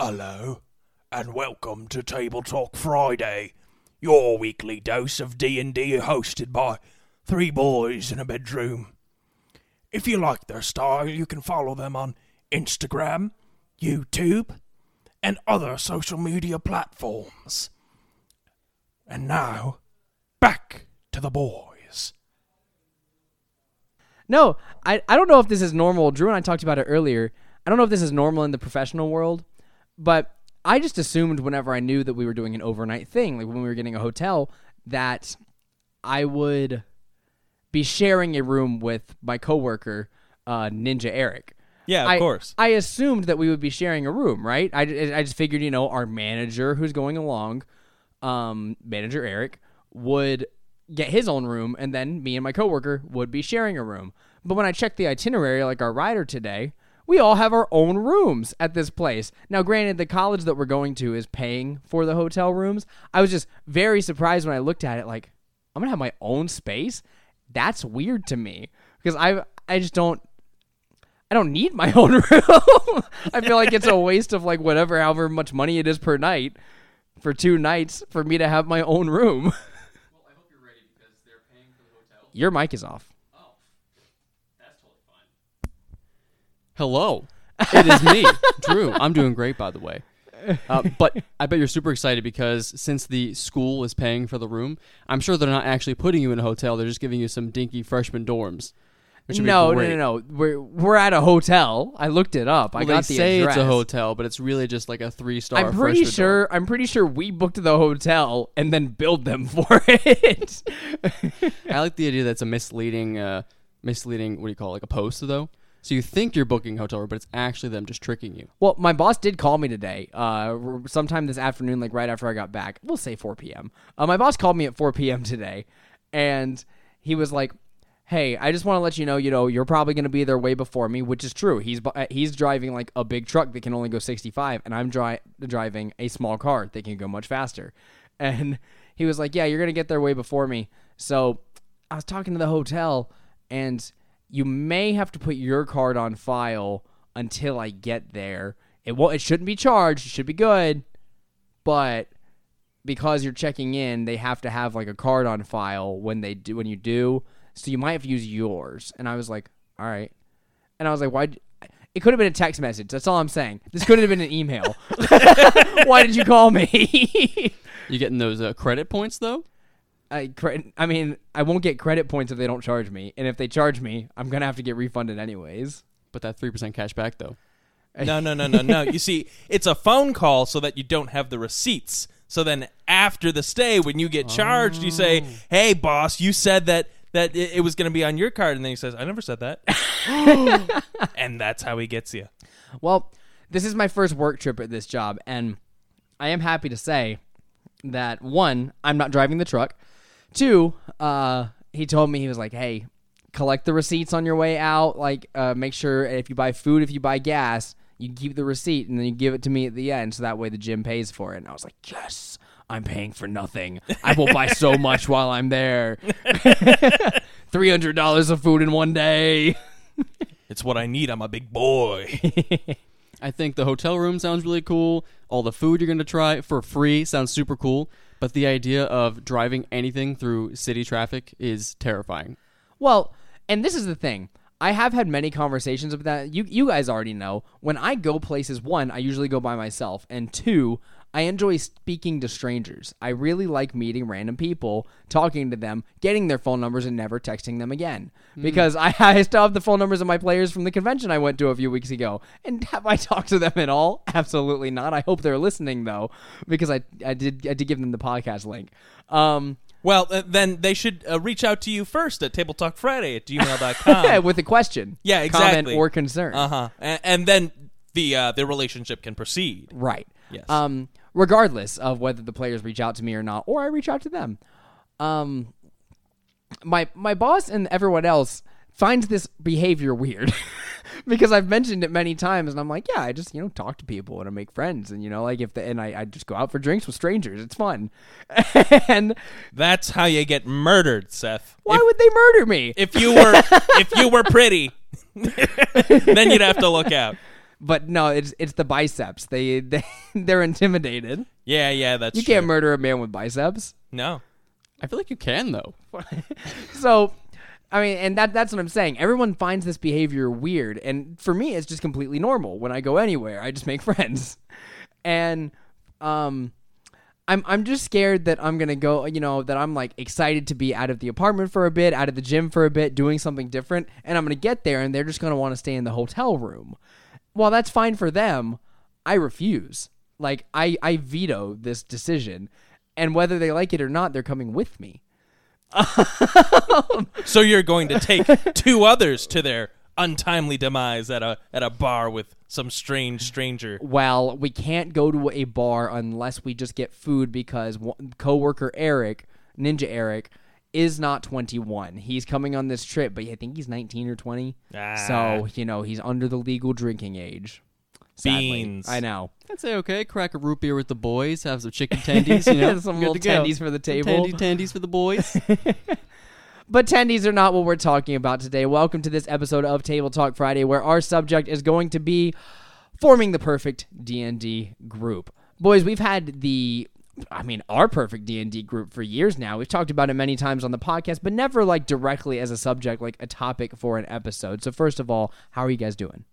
Hello, and welcome to Table Talk Friday, your weekly dose of D&D hosted by three boys in a bedroom. If you like their style, you can follow them on Instagram, YouTube, and other social media platforms. And now, back to the boys. No, I, I don't know if this is normal. Drew and I talked about it earlier. I don't know if this is normal in the professional world, but I just assumed whenever I knew that we were doing an overnight thing, like when we were getting a hotel, that I would be sharing a room with my coworker, uh, Ninja Eric. Yeah, of I, course. I assumed that we would be sharing a room, right? I, I just figured, you know, our manager who's going along, um, manager Eric, would get his own room, and then me and my coworker would be sharing a room. But when I checked the itinerary, like our rider today, we all have our own rooms at this place. Now, granted, the college that we're going to is paying for the hotel rooms. I was just very surprised when I looked at it, like, I'm gonna have my own space. That's weird to me because I I just don't I don't need my own room. I feel like it's a waste of like whatever, however much money it is per night for two nights for me to have my own room. Your mic is off. Hello. It is me, Drew. I'm doing great, by the way. Uh, but I bet you're super excited because since the school is paying for the room, I'm sure they're not actually putting you in a hotel. They're just giving you some dinky freshman dorms. Which would be No, no, great. no, no. We're we're at a hotel. I looked it up. I Well, got they the say address. it's a hotel, but it's really just like a three star. I'm pretty sure. I'm pretty sure we booked the hotel and then billed them for it. I like the idea that's a misleading, uh, misleading. What do you call it? Like a post, though. So you think you're booking a hotel room, but it's actually them just tricking you. Well, my boss did call me today, uh, sometime this afternoon, like right after I got back. We'll say 4 p.m. Uh, my boss called me at 4 p.m. today, and he was like, "Hey, I just want to let you know, you know, you're probably going to be there way before me, which is true. He's he's driving like a big truck that can only go 65, and I'm dri- driving a small car that can go much faster." And he was like, "Yeah, you're going to get there way before me." So I was talking to the hotel, and you may have to put your card on file until I get there. It won't. It shouldn't be charged. It should be good, but because you're checking in, they have to have like a card on file when they do when you do. So you might have to use yours. And I was like, all right. And I was like, why? It could have been a text message. That's all I'm saying. This could have been an email. why did you call me? You getting those uh, credit points though? I, cre- I mean, I won't get credit points if they don't charge me, and if they charge me, I'm gonna have to get refunded anyways. But that three percent cash back though. No, no, no, no, no. You see, it's a phone call so that you don't have the receipts. So then after the stay, when you get charged, you say, oh. "Hey, boss, you said that that it, it was going to be on your card," and then he says, "I never said that," and that's how he gets you. Well, this is my first work trip at this job, and I am happy to say that one, I'm not driving the truck. Two, uh, he told me he was like, "Hey, collect the receipts on your way out. Like, uh, make sure if you buy food, if you buy gas, you keep the receipt and then you give it to me at the end, so that way the gym pays for it." And I was like, "Yes." I'm paying for nothing. I will buy so much while I'm there. Three hundred dollars of food in one day. It's what I need. I'm a big boy. I think the hotel room sounds really cool. All the food you're going to try for free sounds super cool. But the idea of driving anything through city traffic is terrifying. Well, and this is the thing. I have had many conversations about that. You you guys already know. When I go places, one, I usually go by myself, and two, I enjoy speaking to strangers. I really like meeting random people, talking to them, getting their phone numbers, and never texting them again. Because I, I still have the phone numbers of my players from the convention I went to a few weeks ago. And have I talked to them at all? Absolutely not. I hope they're listening though, because I I did I did give them the podcast link. Um, well, uh, then they should uh, reach out to you first at tabletalkfriday at gmail.com. with a question, Yeah, exactly. comment or concern. uh huh. And, and then the uh, the relationship can proceed. Right. Yes. Um, regardless of whether the players reach out to me or not, or I reach out to them. Um, my my boss and everyone else finds this behavior weird because I've mentioned it many times, and I'm like, yeah, I just you know talk to people and I make friends, and you know like if the, and I, I just go out for drinks with strangers, it's fun. and That's how you get murdered, Seth. why if, would they murder me? if you were if you were pretty, then you'd have to look out. But no, it's it's the biceps. They they they're intimidated. Yeah, yeah, that's You true. can't murder a man with biceps. No. I feel like you can though. So, I mean, and that that's what I'm saying. Everyone finds this behavior weird, and for me, it's just completely normal. When I go anywhere, I just make friends, and um, I'm I'm just scared that I'm gonna go. You know, that I'm like excited to be out of the apartment for a bit, out of the gym for a bit, doing something different, and I'm gonna get there, and they're just gonna want to stay in the hotel room. While that's fine for them, I refuse. Like I I veto this decision, and whether they like it or not, they're coming with me. So you're going to take two others to their untimely demise at a at a bar with some strange stranger. well, we can't go to a bar unless we just get food because one- coworker Eric, Ninja Eric, is not 21. He's coming on this trip, but I think he's 19 or 20. Ah. So, you know, he's under the legal drinking age. Sadly. Beans. I know. I'd say okay. Crack a root beer with the boys. Have some chicken tendies. You know, Some good little to go. tendies for the table. Tendy, tendies for the boys. But tendies are not what we're talking about today. Welcome to this episode of Table Talk Friday, where our subject is going to be forming the perfect D&D group. Boys, we've had the I mean, our perfect D&D group for years now. We've talked about it many times on the podcast, but never like directly as a subject, like a topic for an episode. So first of all, how are you guys doing?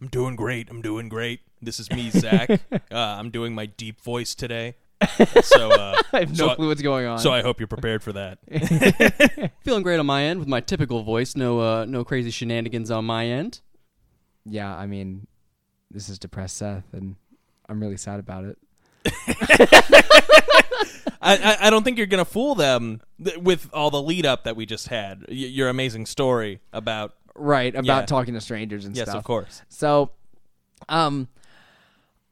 I'm doing great. I'm doing great. This is me, Zach. uh, I'm doing my deep voice today. So, uh, I have no so, clue what's going on. so I hope you're prepared for that. Feeling great on my end with my typical voice. No, uh, no crazy shenanigans on my end. yeah, I mean, this is depressed Seth, and I'm really sad about it. I, I, don't think you're gonna fool them th- with all the lead up that we just had. Y- your amazing story about Right, about Yeah. talking to strangers and yes, stuff. of course. So, um,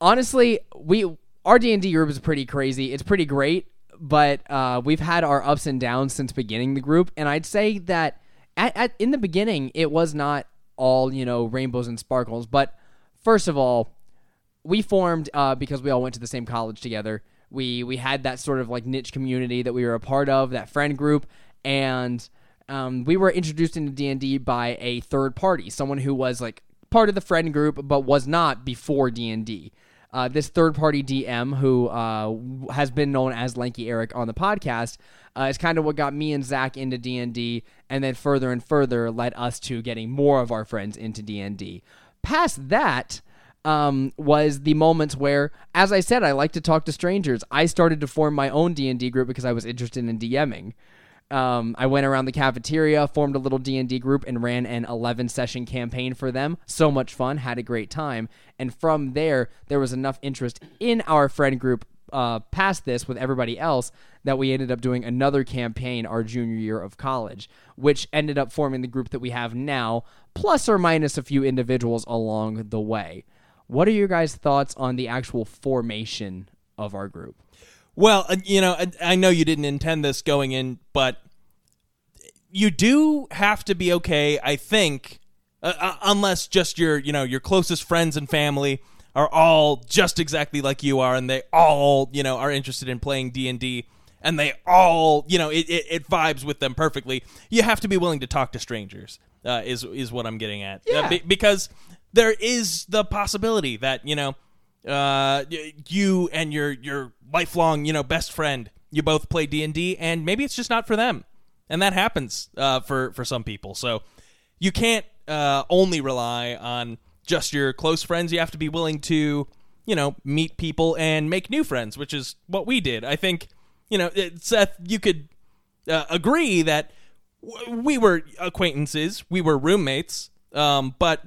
honestly, we our D and D group is pretty crazy. It's pretty great, but uh, we've had our ups and downs since beginning the group, and I'd say that at, at in the beginning it was not all you know rainbows and sparkles. But first of all, we formed uh, because we all went to the same college together. We we had that sort of like niche community that we were a part of, that friend group, and um, we were introduced into D and D by a third party, someone who was like part of the friend group but was not before D and D. Uh, this third party DM, who uh, has been known as Lanky Eric on the podcast, uh, is kind of what got me and Zach into D and D, and then further and further led us to getting more of our friends into D and D. Past that, um, was the moments where, as I said, I like to talk to strangers. I started to form my own D and D group because I was interested in DMing. Um, I went around the cafeteria, formed a little D and D group, and ran an 11 session campaign for them. So much fun, had a great time, and from there, there was enough interest in our friend group. Uh, past this with everybody else that we ended up doing another campaign our junior year of college which ended up forming the group that we have now plus or minus a few individuals along the way what are your guys' thoughts on the actual formation of our group? Well, uh, you know, I, I know you didn't intend this going in, but you do have to be okay. I think, uh, uh, unless just your, you know, your closest friends and family are all just exactly like you are, and they all, you know, are interested in playing D and D, and they all, you know, it, it, it vibes with them perfectly. You have to be willing to talk to strangers. Uh, is is what I'm getting at? Uh, Yeah. be- because there is the possibility that you know uh, you and your your lifelong you know best friend you both play d&d and maybe it's just not for them. And that happens uh, for for some people. So you can't uh, only rely on just your close friends. You have to be willing to you know meet people and make new friends which is what we did. I think you know seth you could uh, agree that w- we were acquaintances. We were roommates. Um, but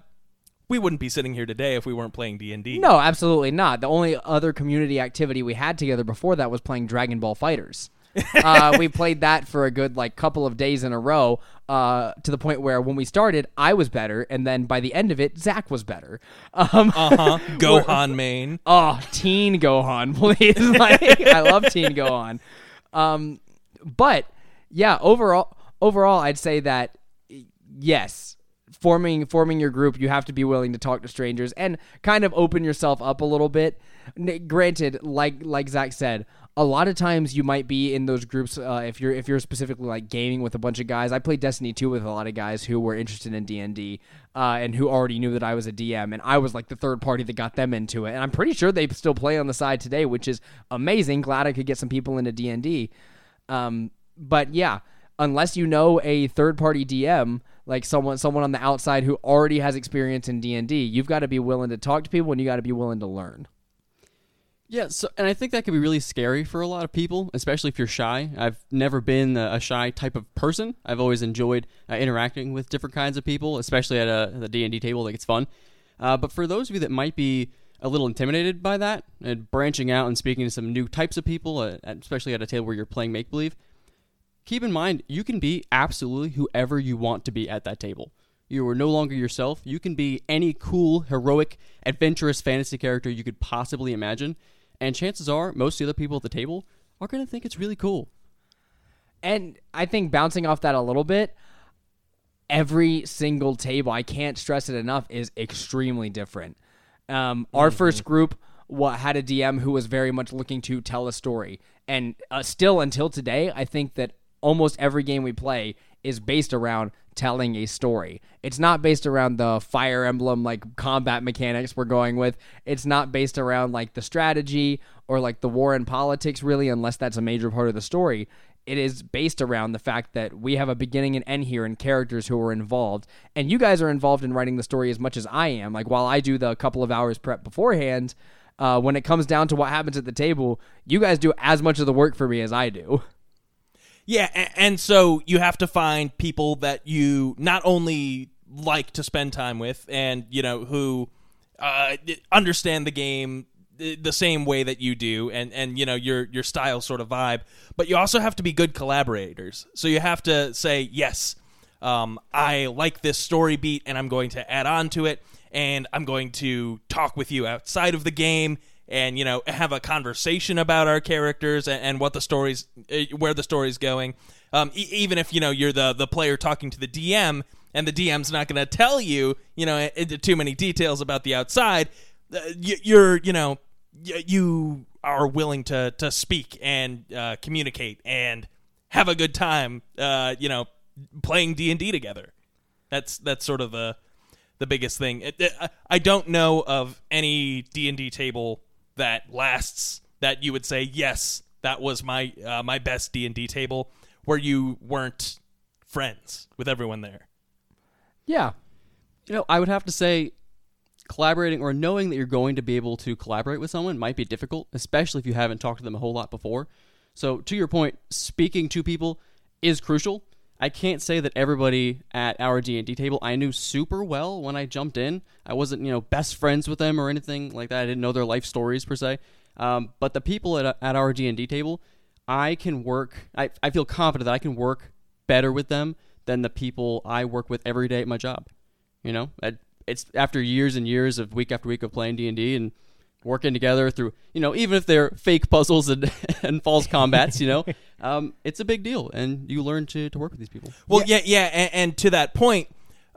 we wouldn't be sitting here today if we weren't playing d&d No, absolutely not. The only other community activity we had together before that was playing Dragon Ball FighterZ. uh, we played that for a good like couple of days in a row, uh, to the point where when we started, I was better, and then by the end of it, Zach was better. Um, uh-huh gohan main Oh, Teen Gohan, please! like, I love Teen Gohan. Um, but yeah, overall, overall, I'd say that yes, forming forming your group, you have to be willing to talk to strangers and kind of open yourself up a little bit. N- granted, like like Zach said, a lot of times you might be in those groups uh, if you're if you're specifically like gaming with a bunch of guys. I played Destiny 2 with a lot of guys who were interested in D and D uh, and who already knew that I was a DM, and I was like the third party that got them into it. And I'm pretty sure they still play on the side today, which is amazing. Glad I could get some people into D and D. Um, but yeah, unless you know a third party DM like someone someone on the outside who already has experience in D&D, you've got to be willing to talk to people and you got to be willing to learn. Yeah, so and I think that can be really scary for a lot of people, especially if you're shy. I've never been a, a shy type of person. I've always enjoyed uh, interacting with different kinds of people, especially at a the D and D table. Like it's fun. Uh, but for those of you that might be a little intimidated by that and branching out and speaking to some new types of people, uh, especially at a table where you're playing make believe, keep in mind you can be absolutely whoever you want to be at that table. You are no longer yourself. You can be any cool, heroic, adventurous fantasy character you could possibly imagine and chances are most of the other people at the table are going to think it's really cool. And I think bouncing off that a little bit, every single table, I can't stress it enough, is extremely different. Um, our first group what had a DM who was very much looking to tell a story, and uh, still until today, I think that almost every game we play is based around telling a story. It's not based around the Fire Emblem like combat mechanics we're going with. It's not based around like the strategy or like the war and politics really unless that's a major part of the story. It is based around the fact that we have a beginning and end here and characters who are involved. And you guys are involved in writing the story as much as I am. Like while I do the couple of hours prep beforehand, uh, when it comes down to what happens at the table, you guys do as much of the work for me as I do. Yeah, and, so you have to find people that you not only like to spend time with, and you know who uh, understand the game the same way that you do, and and you know your your style sort of vibe. But you also have to be good collaborators. So you have to say yes. Um, I like this story beat, and I'm going to add on to it, and I'm going to talk with you outside of the game and you know have a conversation about our characters and, and what the stories uh, where the story's going um, e- even if you know you're the the player talking to the dm and the dm's not going to tell you you know into too many details about the outside uh, you, you're you know you are willing to to speak and uh, communicate and have a good time uh, you know playing d&d together that's that's sort of the the biggest thing. I don't know of any D and D table that lasts that you would say yes that was my uh, my best d&d table where you weren't friends with everyone there Yeah. You know, I would have to say collaborating or knowing that you're going to be able to collaborate with someone might be difficult, especially if you haven't talked to them a whole lot before. So, to your point, speaking to people is crucial. I can't say that everybody at our D&D table I knew super well when I jumped in. I wasn't, you know, best friends with them or anything like that. I didn't know their life stories per se. Um, but the people at, at our D&D table, I can work I, I feel confident that I can work better with them than the people I work with every day at my job. You know, I, it's after years and years of week after week of playing D&D and working together through, you know, even if they're fake puzzles and, and false combats, you know, um, it's a big deal, and you learn to, to work with these people. well yeah. yeah, and, and to that point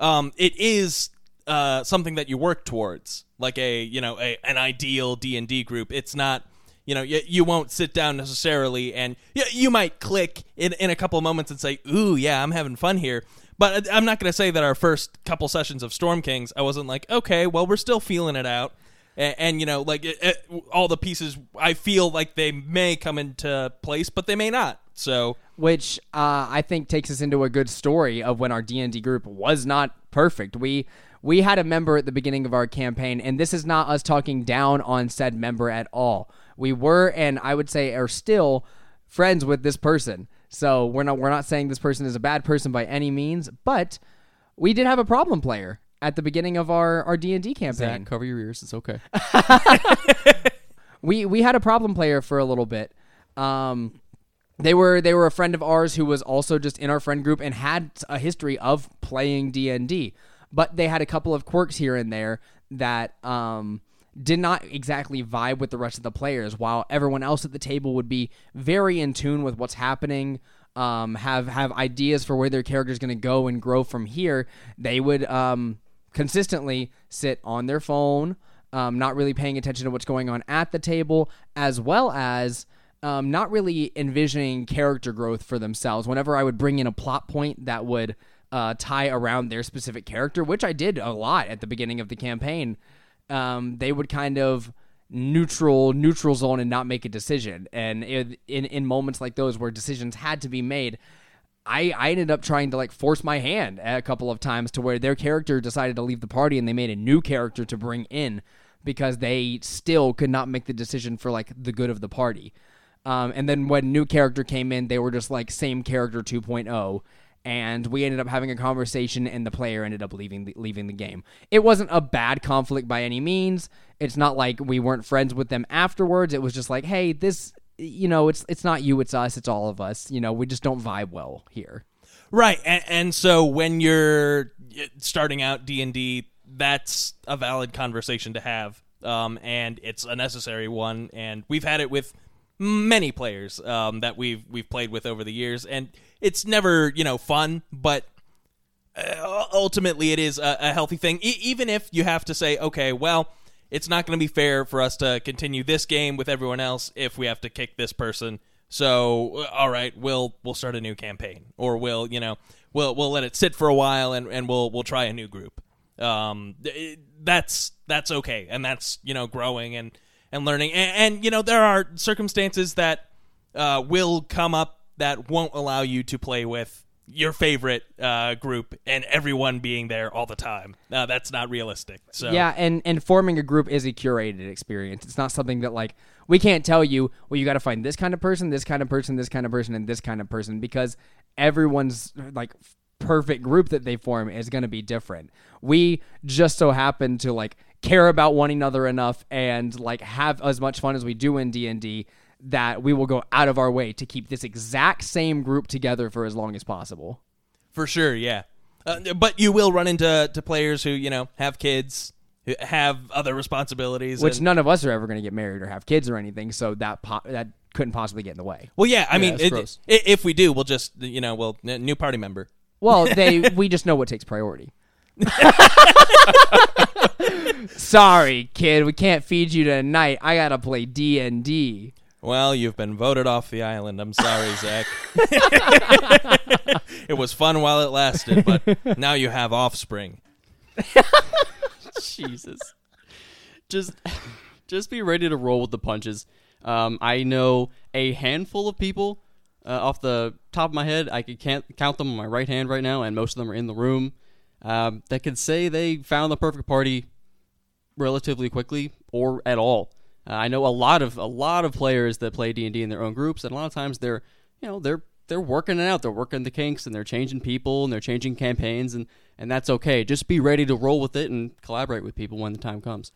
um, it is uh, something that you work towards like a you know a, an ideal d&d group. It's not you know you, you won't sit down necessarily and you, you might click in, in a couple of moments and say ooh yeah i'm having fun here. But i'm not going to say that our first couple sessions of storm kings i wasn't like okay well we're still feeling it out and, and you know like it, it, all the pieces i feel like they may come into place but they may not so which uh, I think takes us into a good story of when our D and D group was not perfect. We we had a member at the beginning of our campaign, and this is not us talking down on said member at all. We were, and I would say, are still friends with this person. So we're not we're not saying this person is a bad person by any means, but we did have a problem player at the beginning of our our D and D campaign. Zach, cover your ears. It's okay. we we had a problem player for a little bit. Um, they were they were a friend of ours who was also just in our friend group and had a history of playing D and D, but they had a couple of quirks here and there that um, did not exactly vibe with the rest of the players. While everyone else at the table would be very in tune with what's happening. um, have have ideas for where their character is going to go and grow from here, they would um, consistently sit on their phone, um, not really paying attention to what's going on at the table, as well as um, not really envisioning character growth for themselves. Whenever I would bring in a plot point that would uh, tie around their specific character, which I did a lot at the beginning of the campaign, um, they would kind of neutral neutral zone and not make a decision. And in, in in moments like those where decisions had to be made, I I ended up trying to like force my hand a couple of times to where their character decided to leave the party and they made a new character to bring in because they still could not make the decision for like the good of the party. Um, and then when new character came in, they were just like same character 2.0 and we ended up having a conversation and the player ended up leaving the, leaving the game. It wasn't a bad conflict by any means. It's not like we weren't friends with them afterwards. It was just like, "Hey, this you know, it's it's not you, it's us, it's all of us. You know, we just don't vibe well here." Right, and, and so when you're starting out D and D, that's a valid conversation to have, um, and it's a necessary one. And we've had it with many players um, that we've we've played with over the years, and it's never you know fun, but uh, ultimately it is a, a healthy thing. E- even if you have to say, okay, well, it's not going to be fair for us to continue this game with everyone else if we have to kick this person. So, uh, all right, we'll we'll start a new campaign, or we'll you know we'll we'll let it sit for a while, and, and we'll we'll try a new group. Um, that's that's okay, and that's you know growing and and learning, and, and you know there are circumstances that uh, will come up that won't allow you to play with your favorite uh, group and everyone being there all the time. Uh, that's not realistic. So Yeah, and and forming a group is a curated experience. It's not something that like we can't tell you, well you got to find this kind of person, this kind of person, this kind of person and this kind of person because everyone's like perfect group that they form is going to be different. We just so happen to like care about one another enough and like have as much fun as we do in D&D that we will go out of our way to keep this exact same group together for as long as possible. for sure, yeah. Uh, but you will run into to players who you know have kids, who have other responsibilities, Which and- none of us are ever going to get married or have kids or anything, so that po- that couldn't possibly get in the way. well, yeah. I mean, that's it- gross. i- if we do, we'll just you know, well, n- new party member. Well, they we just know what takes priority. Sorry, kid, we can't feed you tonight. I gotta play D and D. Well, you've been voted off the island. I'm sorry, Zach. it was fun while it lasted, but now you have offspring. Jesus. Just just be ready to roll with the punches. Um, I know a handful of people uh, off the top of my head. I could can't count them on my right hand right now, and most of them are in the room. Um, that could say they found the perfect party relatively quickly or at all. Uh, I know a lot of a lot of players that play D and D in their own groups, and a lot of times they're you know they're they're working it out. They're working the kinks, and they're changing people, and they're changing campaigns, and and that's okay. Just be ready to roll with it and collaborate with people when the time comes.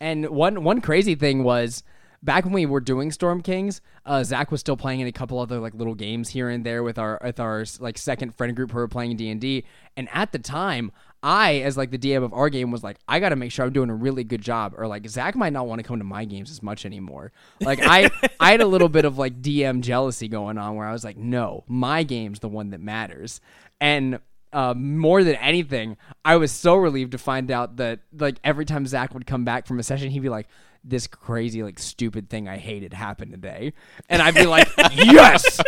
And one one crazy thing was back when we were doing Storm Kings, uh, Zach was still playing in a couple other like little games here and there with our with our like second friend group who were playing D and D. And at the time, I as like the DM of our game was like, I got to make sure I'm doing a really good job, or like Zach might not want to come to my games as much anymore. Like I I had a little bit of like DM jealousy going on where I was like, no, my game's the one that matters, and uh, more than anything, I was so relieved to find out that like every time Zach would come back from a session, he'd be like, "This crazy like stupid thing I hated happened today," and I'd be like, "Yes,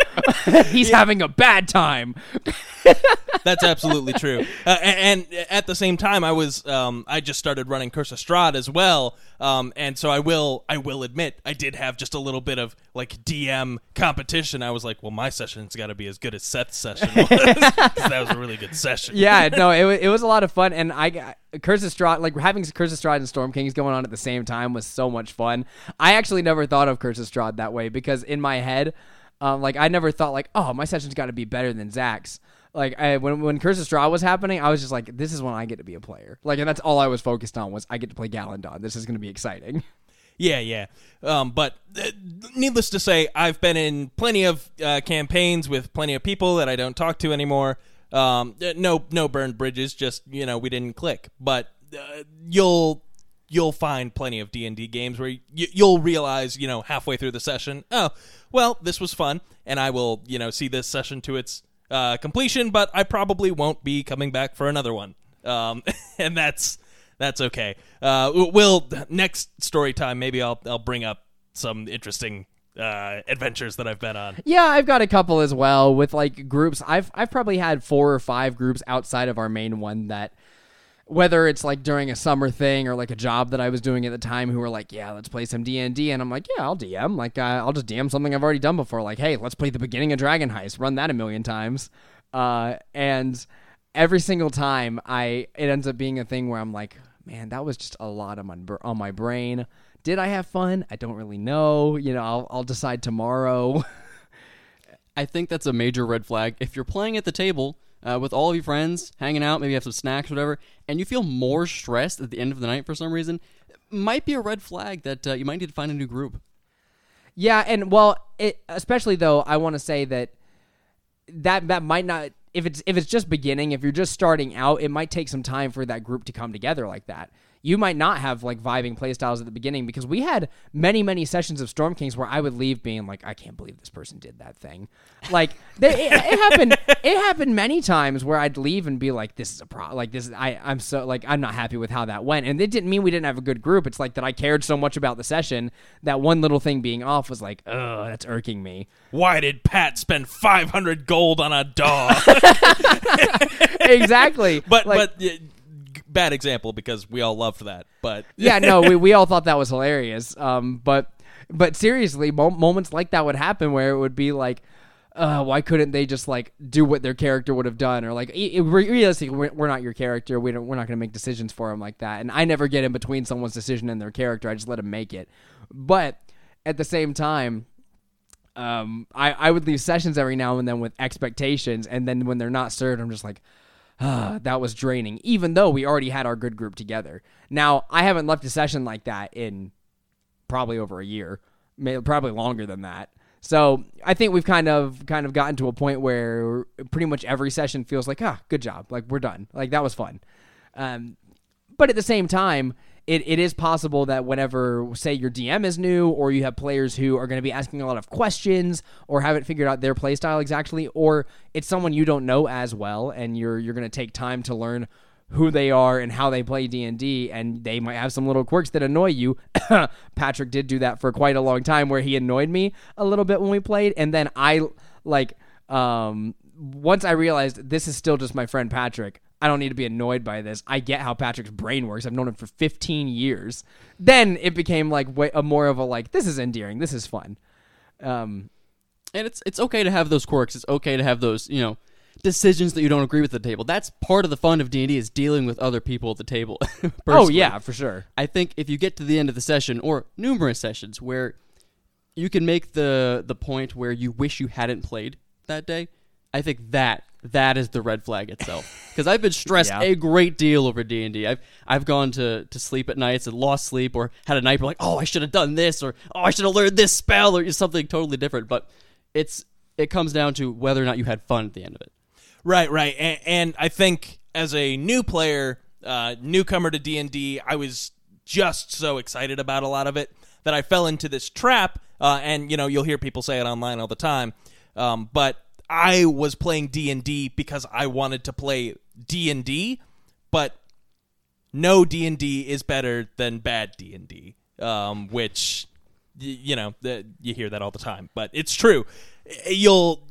he's having a bad time." That's absolutely true. Uh, and, and at the same time, I was um, I just started running Curse of Strahd as well, um, and so I will I will admit I did have just a little bit of like DM competition. I was like, well, my session's got to be as good as Seth's session was. that was a really good session. yeah, no, it, wa- it was a lot of fun, and I got- Curse of Strahd, like having Curse of Strahd and Storm Kings going on at the same time was so much fun. I actually never thought of Curse of Strahd that way because in my head, um, like I never thought like, oh, my session's got to be better than Zach's. Like I, when when Curse of Strahd was happening, I was just like, this is when I get to be a player. Like, and that's all I was focused on was I get to play Gallandon. This is going to be exciting. Yeah, yeah. Um, but uh, needless to say, I've been in plenty of uh, campaigns with plenty of people that I don't talk to anymore. Um, no, no burned bridges. Just you know, we didn't click. But uh, you'll you'll find plenty of D&D games where you, you'll realize, you know, halfway through the session, oh, well, this was fun and I will, you know, see this session to its uh, completion, but I probably won't be coming back for another one. Um, and that's that's okay. Uh, we'll next story time maybe I'll I'll bring up some interesting uh, adventures that I've been on. Yeah, I've got a couple as well with like groups. I've I've probably had four or five groups outside of our main one that whether it's like during a summer thing or like a job that I was doing at the time who were like, "Yeah, let's play some D&D." And I'm like, "Yeah, I'll DM. Like uh, I'll just DM something I've already done before. Like, "Hey, let's play the beginning of Dragon Heist. Run that a million times." Uh, and every single time I it ends up being a thing where I'm like, "Man, that was just a lot on my, on my brain." Did I have fun? I don't really know. You know, I'll, I'll decide tomorrow. I think that's a major red flag. If you're playing at the table uh, with all of your friends, hanging out, maybe have some snacks, whatever, and you feel more stressed at the end of the night for some reason, might be a red flag that uh, you might need to find a new group. Yeah, and well, it, especially though, I want to say that that that might not if it's if it's just beginning, if you're just starting out, it might take some time for that group to come together like that you might not have like vibing playstyles at the beginning because we had many many sessions of Storm Kings where I would leave being like I can't believe this person did that thing. Like it, it, happened it happened many times where I'd leave and be like this is a pro like this I I'm so like I'm not happy with how that went. And it didn't mean we didn't have a good group. It's like that I cared so much about the session that one little thing being off was like oh that's irking me. Why did Pat spend 500 gold on a dog? Exactly. But like, but bad example because we all loved that. But yeah, no, we we all thought that was hilarious. Um, but but seriously, mo- moments like that would happen where it would be like. Uh, why couldn't they just like do what their character would have done, or like realistically, we're, we're, not your character. We don't, we're not going to make decisions for them like that. And I never get in between someone's decision and their character. I just let them make it. But at the same time, um, I I would leave sessions every now and then with expectations, and then when they're not served, I'm just like, that was draining, even though we already had our good group together. Now, I haven't left a session like that in probably over a year, probably longer than that. So I think we've kind of kind of gotten to a point where pretty much every session feels like ah, good job, like we're done, like that was fun. Um, but at the same time, it, it is possible that whenever, say, your DM is new, or you have players who are going to be asking a lot of questions, or haven't figured out their playstyle exactly, or it's someone you don't know as well, and you're you're going to take time to learn who they are and how they play D&D and they might have some little quirks that annoy you. Patrick did do that for quite a long time where he annoyed me a little bit when we played and then I like um once I realized this is still just my friend Patrick, I don't need to be annoyed by this. I get how Patrick's brain works. I've known him for 15 years. Then it became like way, a more of a like this is endearing. This is fun. Um, and it's it's okay to have those quirks. It's okay to have those you know decisions that you don't agree with at the table. That's part of the fun of D and D is dealing with other people at the table. oh yeah, for sure. I think if you get to the end of the session or numerous sessions where you can make the the point where you wish you hadn't played that day, I think that that is the red flag itself. Because I've been stressed yeah. a great deal over D and I've I've gone to, to sleep at nights and lost sleep, or had a night where like, oh, I should have done this, or oh, I should have learned this spell, or something totally different. But it's it comes down to whether or not you had fun at the end of it. Right, right, and, and I think as a new player, uh, newcomer to D and I was just so excited about a lot of it that I fell into this trap. Uh, and you know, you'll hear people say it online all the time. Um, but I was playing D&D because I wanted to play D&D, but no D&D is better than bad D&D, um, which you know, you hear that all the time, but it's true. You'll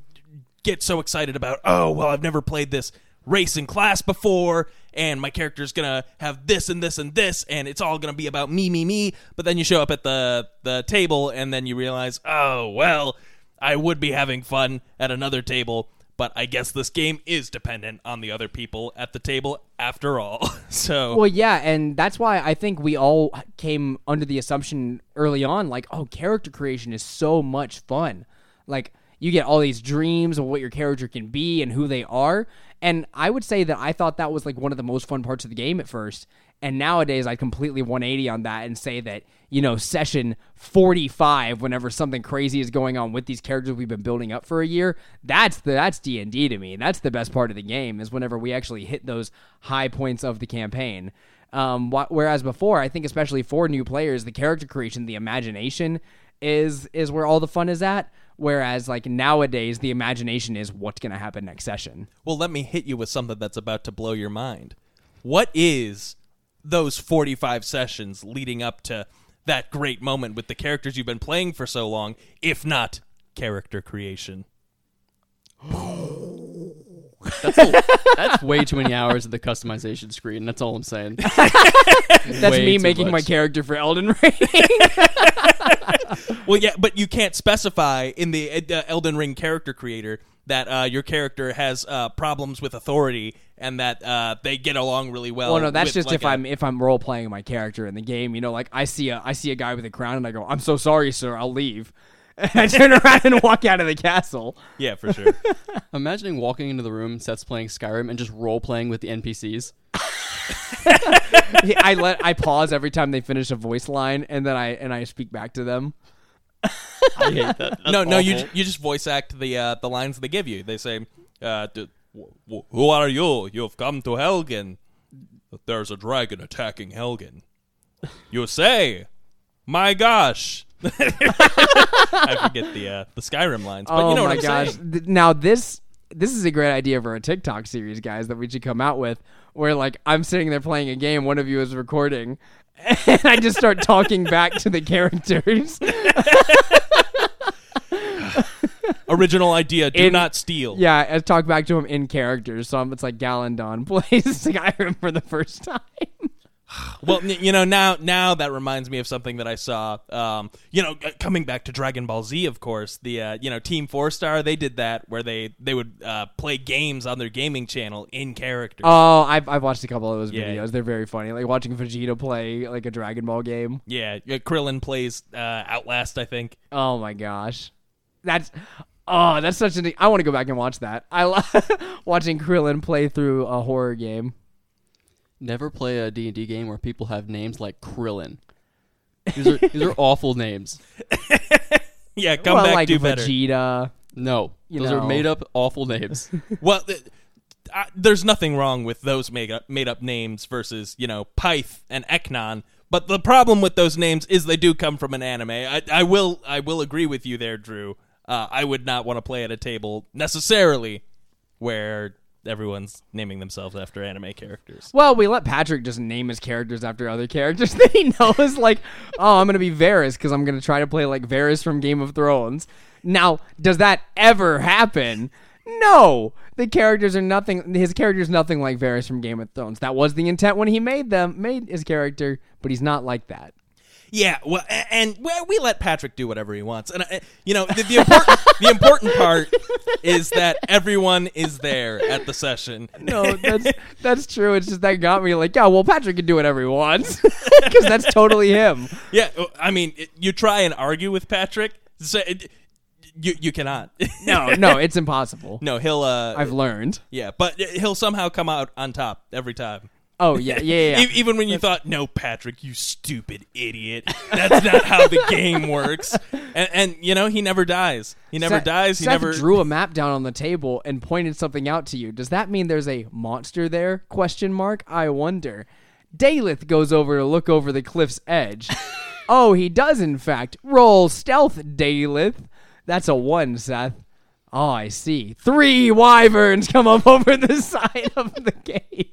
get so excited about, "Oh, well, I've never played this race and class before and my character's gonna have this and this and this and it's all gonna be about me me me but then you show up at the the table and then you realize oh well I would be having fun at another table, but I guess this game is dependent on the other people at the table after all. so Well, yeah, and that's why I think we all came under the assumption early on like, oh, character creation is so much fun. Like you get all these dreams of what your character can be and who they are. And I would say that I thought that was like one of the most fun parts of the game at first. And nowadays, I completely 180 on that and say that, you know, session 45, whenever something crazy is going on with these characters we've been building up for a year, that's the that's D&D to me. That's the best part of the game is whenever we actually hit those high points of the campaign. Um, wh- whereas before, I think especially for new players, the character creation, the imagination is is where all the fun is at. Whereas like nowadays, the imagination is what's going to happen next session. Well, let me hit you with something that's about to blow your mind. What is those 45 sessions leading up to that great moment with the characters you've been playing for so long, if not character creation? That's, a- that's way too many hours of the customization screen. That's all I'm saying. That's Way me too making my character for Elden Ring. Well, yeah, but you can't specify in the uh, Elden Ring character creator that uh, your character has uh, problems with authority and that uh, they get along really well. well, no, that's with, just like, if a- i I'm if I'm role playing my character in the game. You know, like I see a I see a guy with a crown and I go, "I'm so sorry, sir. I'll leave." And I turn around and walk out of the castle. Yeah, for sure. Imagining walking into the room, Seth's playing Skyrim, and just role playing with the NPCs. I let I pause every time they finish a voice line, and then I and I speak back to them. I hate that. That's no, no, you awful. ju- you just voice act the uh, the lines they give you. They say, uh, d- w- w- "Who are you? You've come to Helgen. There's a dragon attacking Helgen." You say, "My gosh." I forget the uh, the Skyrim lines, but oh you know my what I'm gosh! saying. Now this this is a great idea for a TikTok series, guys, that we should come out with. Where like I'm sitting there playing a game, one of you is recording, and I just start talking back to the characters. Original idea. Do In- not steal. Yeah, I talk back to him in characters. So I'm, it's like Galandon plays Skyrim for the first time. Well, n- you know now now that reminds me of something that I saw. Um, you know, uh, coming back to Dragon Ball Z, of course, the uh, you know Team Four Star they did that where they they would uh, play games on their gaming channel in character. Oh, I've, I've watched a couple of those Yeah. videos. They're very funny. Like watching Vegeta play like a Dragon Ball game. yeah, yeah, Krillin plays uh, Outlast, I think. Oh my gosh, that's oh, that's such an. I want to go back and watch that. I love watching Krillin play through a horror game. Never play a D&D game where people have names like Krillin. These are these are awful names. Yeah, come well, back, like do better. Vegeta. No, You those know. are made up awful names. Well, th- uh, there's nothing wrong with those made up, made up names versus you know Pyth and Eknon. But the problem with those names is they do come from an anime. I, I will I will agree with you there, Drew. Uh, I would not want to play at a table necessarily where everyone's naming themselves after anime characters. Well, we let Patrick just name his characters after other characters that he knows. Like, oh, I'm gonna be Varys because I'm gonna try to play like Varys from Game of Thrones. Now, does that ever happen? No, the characters are nothing. His character's nothing like Varys from Game of Thrones. That was the intent when he made them, made his character, but he's not like that. Yeah, well, a- and well, we let Patrick do whatever he wants, and uh, you know the, the important the important part is that everyone is there at the session. No, that's that's true. It's just that got me like, yeah, well, Patrick can do whatever he wants because that's totally him. Yeah, uh, I mean, it- you try and argue with Patrick, say, it- you you cannot. No, no, it's impossible. no, he'll uh, I've learned. yeah, but he'll somehow come out on top every time. Oh yeah, yeah, yeah. Even when you thought, no, Patrick, you stupid idiot, that's not how the game works. And, and you know, he never dies. He never Seth- dies. He Seth never drew a map down on the table and pointed something out to you. Does that mean there's a monster there? Question mark. I wonder. Daleth goes over to look over the cliff's edge. oh, he does in fact. Roll stealth, Daleth. That's a one, Seth. Oh, I see. Three wyverns come up over the side of the cave.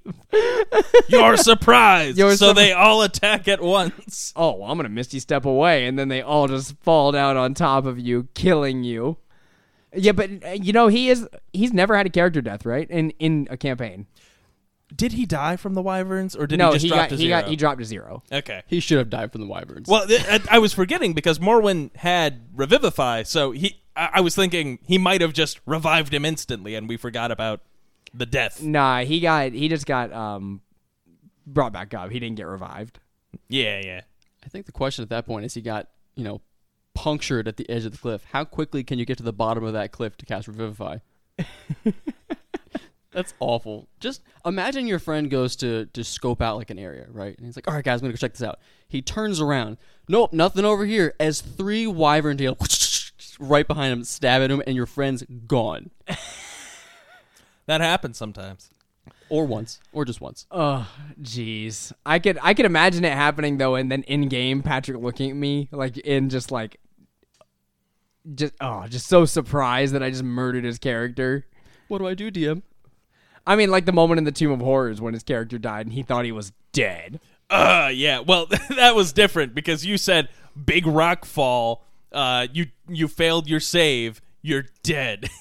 You're surprised. You're so surpri- they all attack at once. oh, well, I'm gonna misty step away, and then they all just fall down on top of you, killing you. Yeah, but uh, you know he is—he's never had a character death, right? In in a campaign. Did he die from the wyverns, or did no, he just he drop got to he zero? got he dropped to zero. okay. he should have died from the wyverns. Well, th- I, I was forgetting because Morwen had revivify, so he. I, I was thinking he might have just revived him instantly, and we forgot about the death. Nah, he got he just got um brought back up. He didn't get revived. Yeah, yeah. I think the question at that point is he got, you know, punctured at the edge of the cliff. How quickly can you get to the bottom of that cliff to cast Revivify? That's awful. Just imagine your friend goes to to scope out like an area, right? And he's like, "All right, guys, I'm gonna go check this out." He turns around. Nope, nothing over here. As three wyvern tail right behind him, stab at him, and your friend's gone. That happens sometimes. or once, or just once. Oh, jeez. I could I could imagine it happening though, and then in game, Patrick looking at me like in just like, just oh, just so surprised that I just murdered his character. What do I do, DM? I mean, like the moment in the Tomb of Horrors when his character died and he thought he was dead. Uh, yeah. Well, that was different because you said big rock fall. Uh, you you failed your save. You're dead.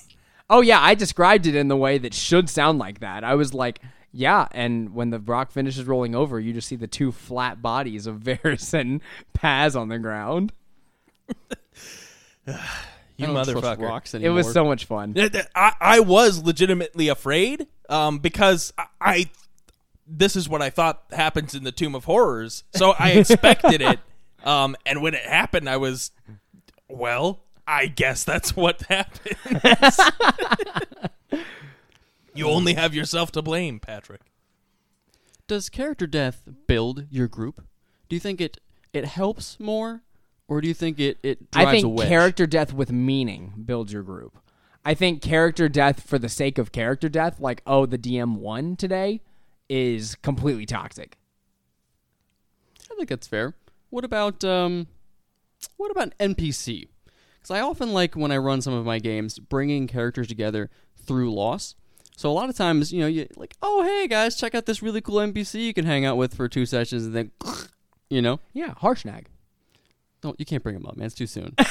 Oh yeah, I described it in the way that should sound like that. I was like, yeah, and when the rock finishes rolling over, you just see the two flat bodies of Varys and Paz on the ground. You I don't trust motherfucker. Rocks It was so much fun. Th- th- I, I was legitimately afraid um, because I, I this is what I thought happens in the Tomb of Horrors, so I expected it. Um, and when it happened, I was, well, I guess that's what happened. you only have yourself to blame, Patrick. Does character death build your group? Do you think it it helps more, or do you think it it drives I a think wedge? character death with meaning builds your group. I think character death for the sake of character death, like oh the DM won today, is completely toxic. I think that's fair. What about um, what about NPC? Because I often like when I run some of my games bringing characters together through loss. So a lot of times, you know, you like, oh hey guys, check out this really cool NPC you can hang out with for two sessions, and then, you know, Yeah, Harshnag. No, you can't bring him up, man. It's too soon.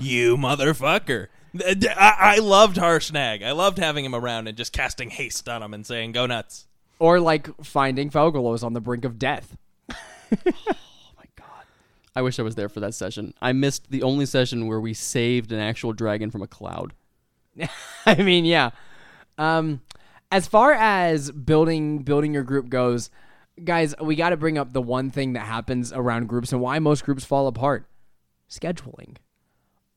You motherfucker. Th- th- I, I loved Harshnag. I loved having him around and just casting haste on him and saying, go nuts. Or like finding Felgolos on the brink of death. Oh my god. I wish I was there for that session. I missed the only session where we saved an actual dragon from a cloud. I mean, yeah. Um, as far as building building your group goes, guys, we got to bring up the one thing that happens around groups and why most groups fall apart: scheduling.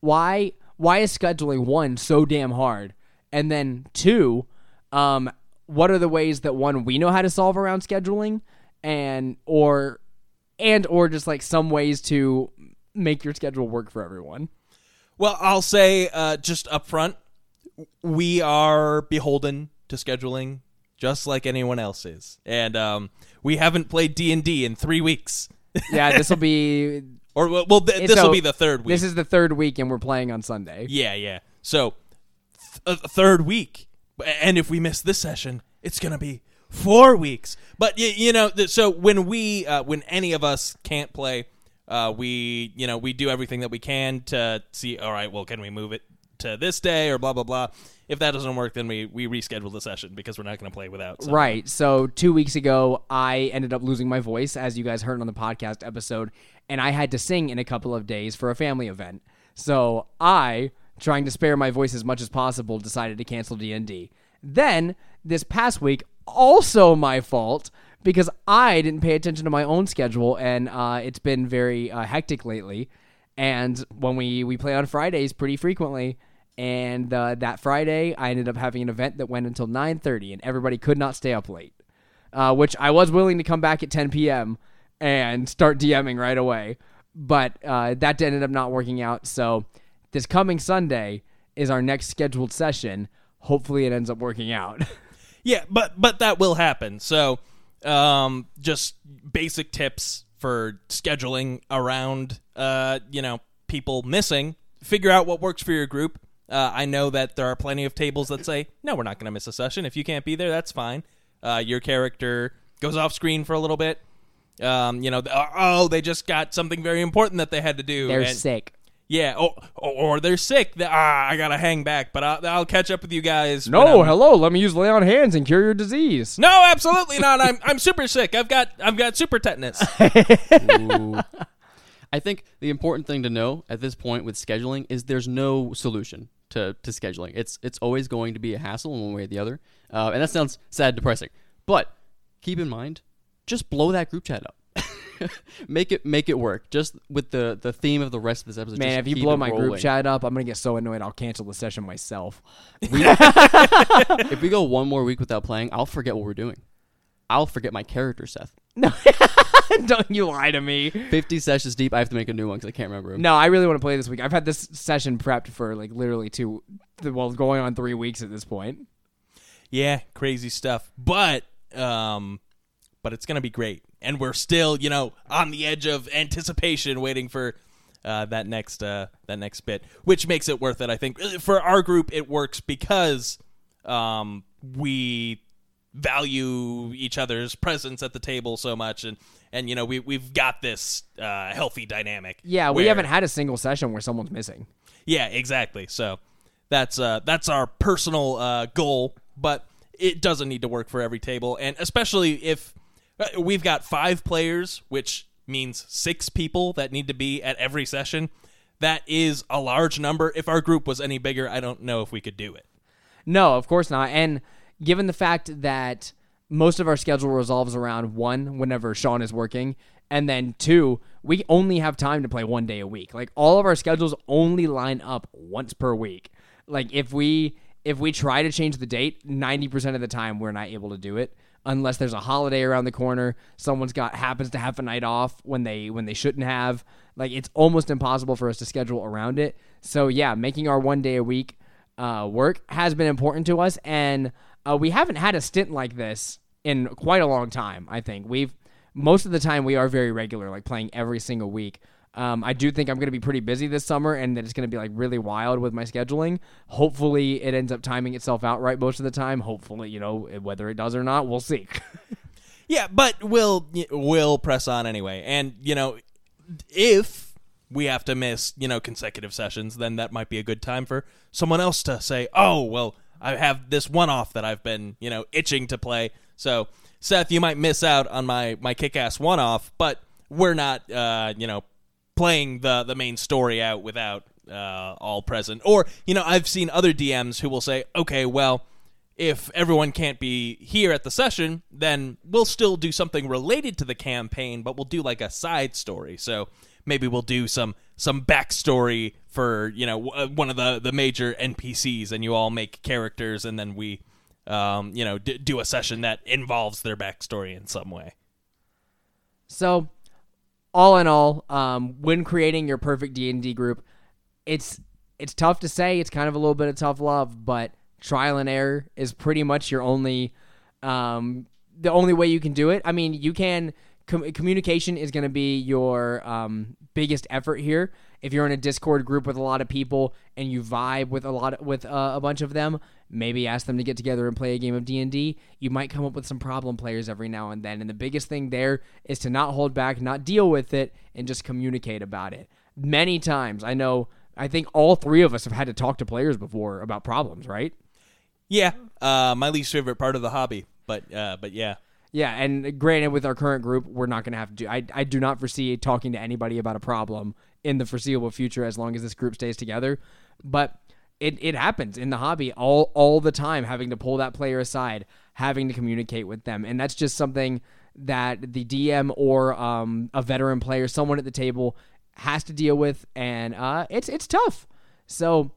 Why why is scheduling one so damn hard, and then two, um, what are the ways that one we know how to solve around scheduling, and or and or just like some ways to make your schedule work for everyone. Well, I'll say uh, just up front, we are beholden to scheduling just like anyone else is. And um, we haven't played D&D in three weeks. Yeah, this will be Or, well, th- this will So, be the third week. This is the third week, and we're playing on Sunday. Yeah, yeah. So, th- a third week, and if we miss this session, it's gonna be four weeks. But y- you know, th- so when we, uh, when any of us can't play, uh, we, you know, we do everything that we can to see. All right, well, can we move it to this day or blah blah blah? If that doesn't work, then we we reschedule the session because we're not gonna play without. someone. Right. So two weeks ago, I ended up losing my voice, as you guys heard on the podcast episode, and I had to sing in a couple of days for a family event. So I, trying to spare my voice as much as possible, decided to cancel D and D. Then this past week, also my fault because I didn't pay attention to my own schedule, and uh, it's been very uh, hectic lately. And when we we play on Fridays pretty frequently, and uh, that Friday I ended up having an event that went until 9:30, and everybody could not stay up late. Uh, which I was willing to come back at 10 p.m. and start DMing right away, but uh, that ended up not working out. So this coming Sunday is our next scheduled session. Hopefully, it ends up working out. Yeah, but but that will happen. So, um, just basic tips for scheduling around, uh, you know, people missing. Figure out what works for your group. Uh, I know that there are plenty of tables that say, "No, we're not going to miss a session. If you can't be there, that's fine." Uh, your character goes off screen for a little bit. Um, you know, oh, they just got something very important that they had to do. They're and- sick. Yeah, or, or, or they're sick. They- Ah, I gotta hang back, but I'll, I'll catch up with you guys. No, hello. Let me use lay on hands and cure your disease. no, absolutely not. I'm I'm super sick. I've got I've got super tetanus. Ooh. I think the important thing to know at this point with scheduling is there's no solution to, to scheduling. It's it's always going to be a hassle in one way or the other, uh, and that sounds sad, depressing. But keep in mind, just blow that group chat up. make it make it work. Just with the the theme of the rest of this episode. Man, if you blow my group chat up, I'm gonna get so annoyed I'll cancel the session myself. if we go one more week without playing, I'll forget what we're doing. I'll forget my character, Seth. No, Don't you lie to me. 50 sessions deep, I have to make a new one because I can't remember him. No, I really want to play this week. I've had this session prepped for like literally two, well, going on three weeks at this point. Yeah, crazy stuff. But um but it's going to be great. And we're still, you know, on the edge of anticipation waiting for uh, that next uh, that next bit, which makes it worth it. I think for our group, it works because um, we value each other's presence at the table so much, and and you know we we've got this uh, healthy dynamic. Yeah, we where- haven't had a single session where someone's missing. yeah, exactly. So that's uh, that's our personal uh, goal, but it doesn't need to work for every table, and especially if uh, we've got five players, which means six people that need to be at every session. That is a large number. If our group was any bigger, I don't know if we could do it. No, of course not. And given the fact that most of our schedule revolves around one, whenever Sean is working, and then two, we only have time to play one day a week. Like all of our schedules only line up once per week. Like if we if we try to change the date, ninety percent of the time we're not able to do it unless there's a holiday around the corner. Someone's got happens to have a night off when they when they shouldn't have. Like it's almost impossible for us to schedule around it. So yeah, making our one day a week uh, work has been important to us, and uh, we haven't had a stint like this in quite a long time. I think we've most of the time we are very regular, like playing every single week. Um, I do think I'm going to be pretty busy this summer, and that it's going to be like really wild with my scheduling. Hopefully, it ends up timing itself out right most of the time. Hopefully, you know whether it does or not, we'll see. Yeah, but we'll we'll press on anyway. And you know, if we have to miss you know consecutive sessions, then that might be a good time for someone else to say, "Oh, well, I have this one off that I've been you know itching to play." So, Seth, you might miss out on my my kick ass one off, but we're not uh, you know playing the the main story out without uh, all present. Or you know, I've seen other DMs who will say, "Okay, well." if everyone can't be here at the session, then we'll still do something related to the campaign, but we'll do like a side story. So maybe we'll do some some backstory for you know w- one of the the major NPCs, and you all make characters, and then we um, you know d- do a session that involves their backstory in some way. So, all in all, um, when creating your perfect D and D group, it's it's tough to say. It's kind of a little bit of tough love, but trial and error is pretty much your only um, the only way you can do it. I mean, you can com- communication is going to be your um, biggest effort here. If you're in a Discord group with a lot of people and you vibe with a lot of, with uh, a bunch of them, maybe ask them to get together and play a game of D&D. You might come up with some problem players every now and then. And the biggest thing there is to not hold back, not deal with it and just communicate about it. Many times, I know I think all three of us have had to talk to players before about problems, right? Yeah, uh, my least favorite part of the hobby, but uh, but yeah. Yeah, and granted, with our current group, we're not going to have to do. I, I do not foresee talking to anybody about a problem in the foreseeable future as long as this group stays together. But it, it happens in the hobby all all the time, having to pull that player aside, having to communicate with them, and that's just something that the DM or um, a veteran player, someone at the table, has to deal with, and uh, it's it's tough. So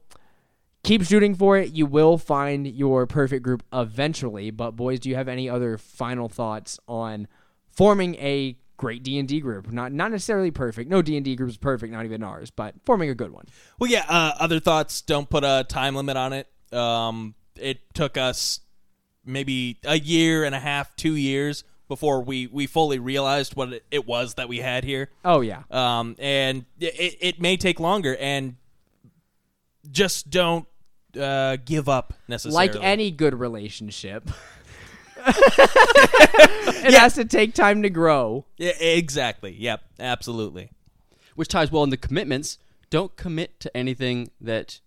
keep shooting for it. You will find your perfect group eventually. But boys, do you have any other final thoughts on forming a great D and D group? Not not necessarily perfect. No D and D group is perfect, not even ours, but forming a good one. Well, yeah. Uh, other thoughts? Don't put a time limit on it. Um, it took us maybe a year and a half, two years before we we fully realized what it, it was that we had here. Oh yeah, Um, and it, it may take longer, and just don't uh, give up necessarily. like any good relationship. it has to take time to grow. Yeah, exactly. Yep. Absolutely. which ties well into commitments. Don't commit to anything that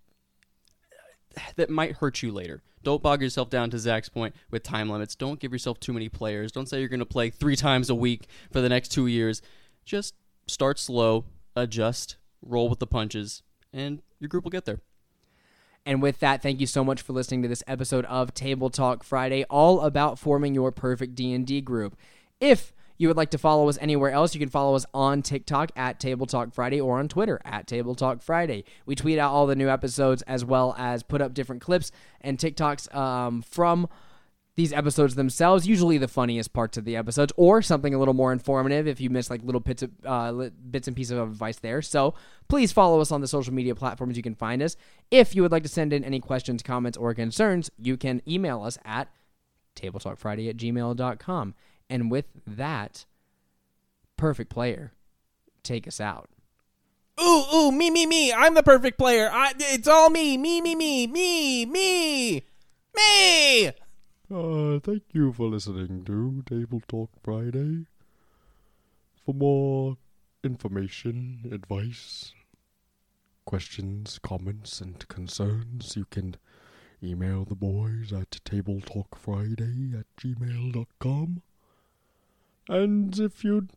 that might hurt you later. Don't bog yourself down to Zach's point with time limits. Don't give yourself too many players. Don't say you're going to play three times a week for the next two years. Just start slow, adjust, roll with the punches, and your group will get there. And with that, thank you so much for listening to this episode of Table Talk Friday, all about forming your perfect D&D group. If you would like to follow us anywhere else, you can follow us on TikTok at Table Talk Friday or on Twitter at Table Talk Friday. We tweet out all the new episodes as well as put up different clips and TikToks um, from these episodes themselves, usually the funniest parts of the episodes, or something a little more informative if you miss like little bits of uh, bits and pieces of advice there. So please follow us on the social media platforms you can find us. If you would like to send in any questions, comments, or concerns, you can email us at tabletalkfriday at gmail.com. And with that, perfect player, take us out. Ooh, ooh, me, me, me. I'm the perfect player. I, it's all me, me, me, me, me, me, me. Uh, thank you for listening to Table Talk Friday. For more information, advice, questions, comments, and concerns, you can email the boys at tabletalkfriday at gmail.com. And if you'd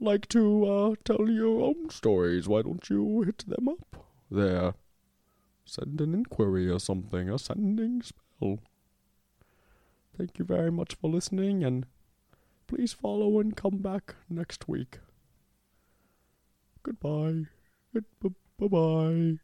like to uh, tell your own stories, why don't you hit them up there? Send an inquiry or something, a sending spell. Thank you very much for listening, and please follow and come back next week. Goodbye. Good, bye bye.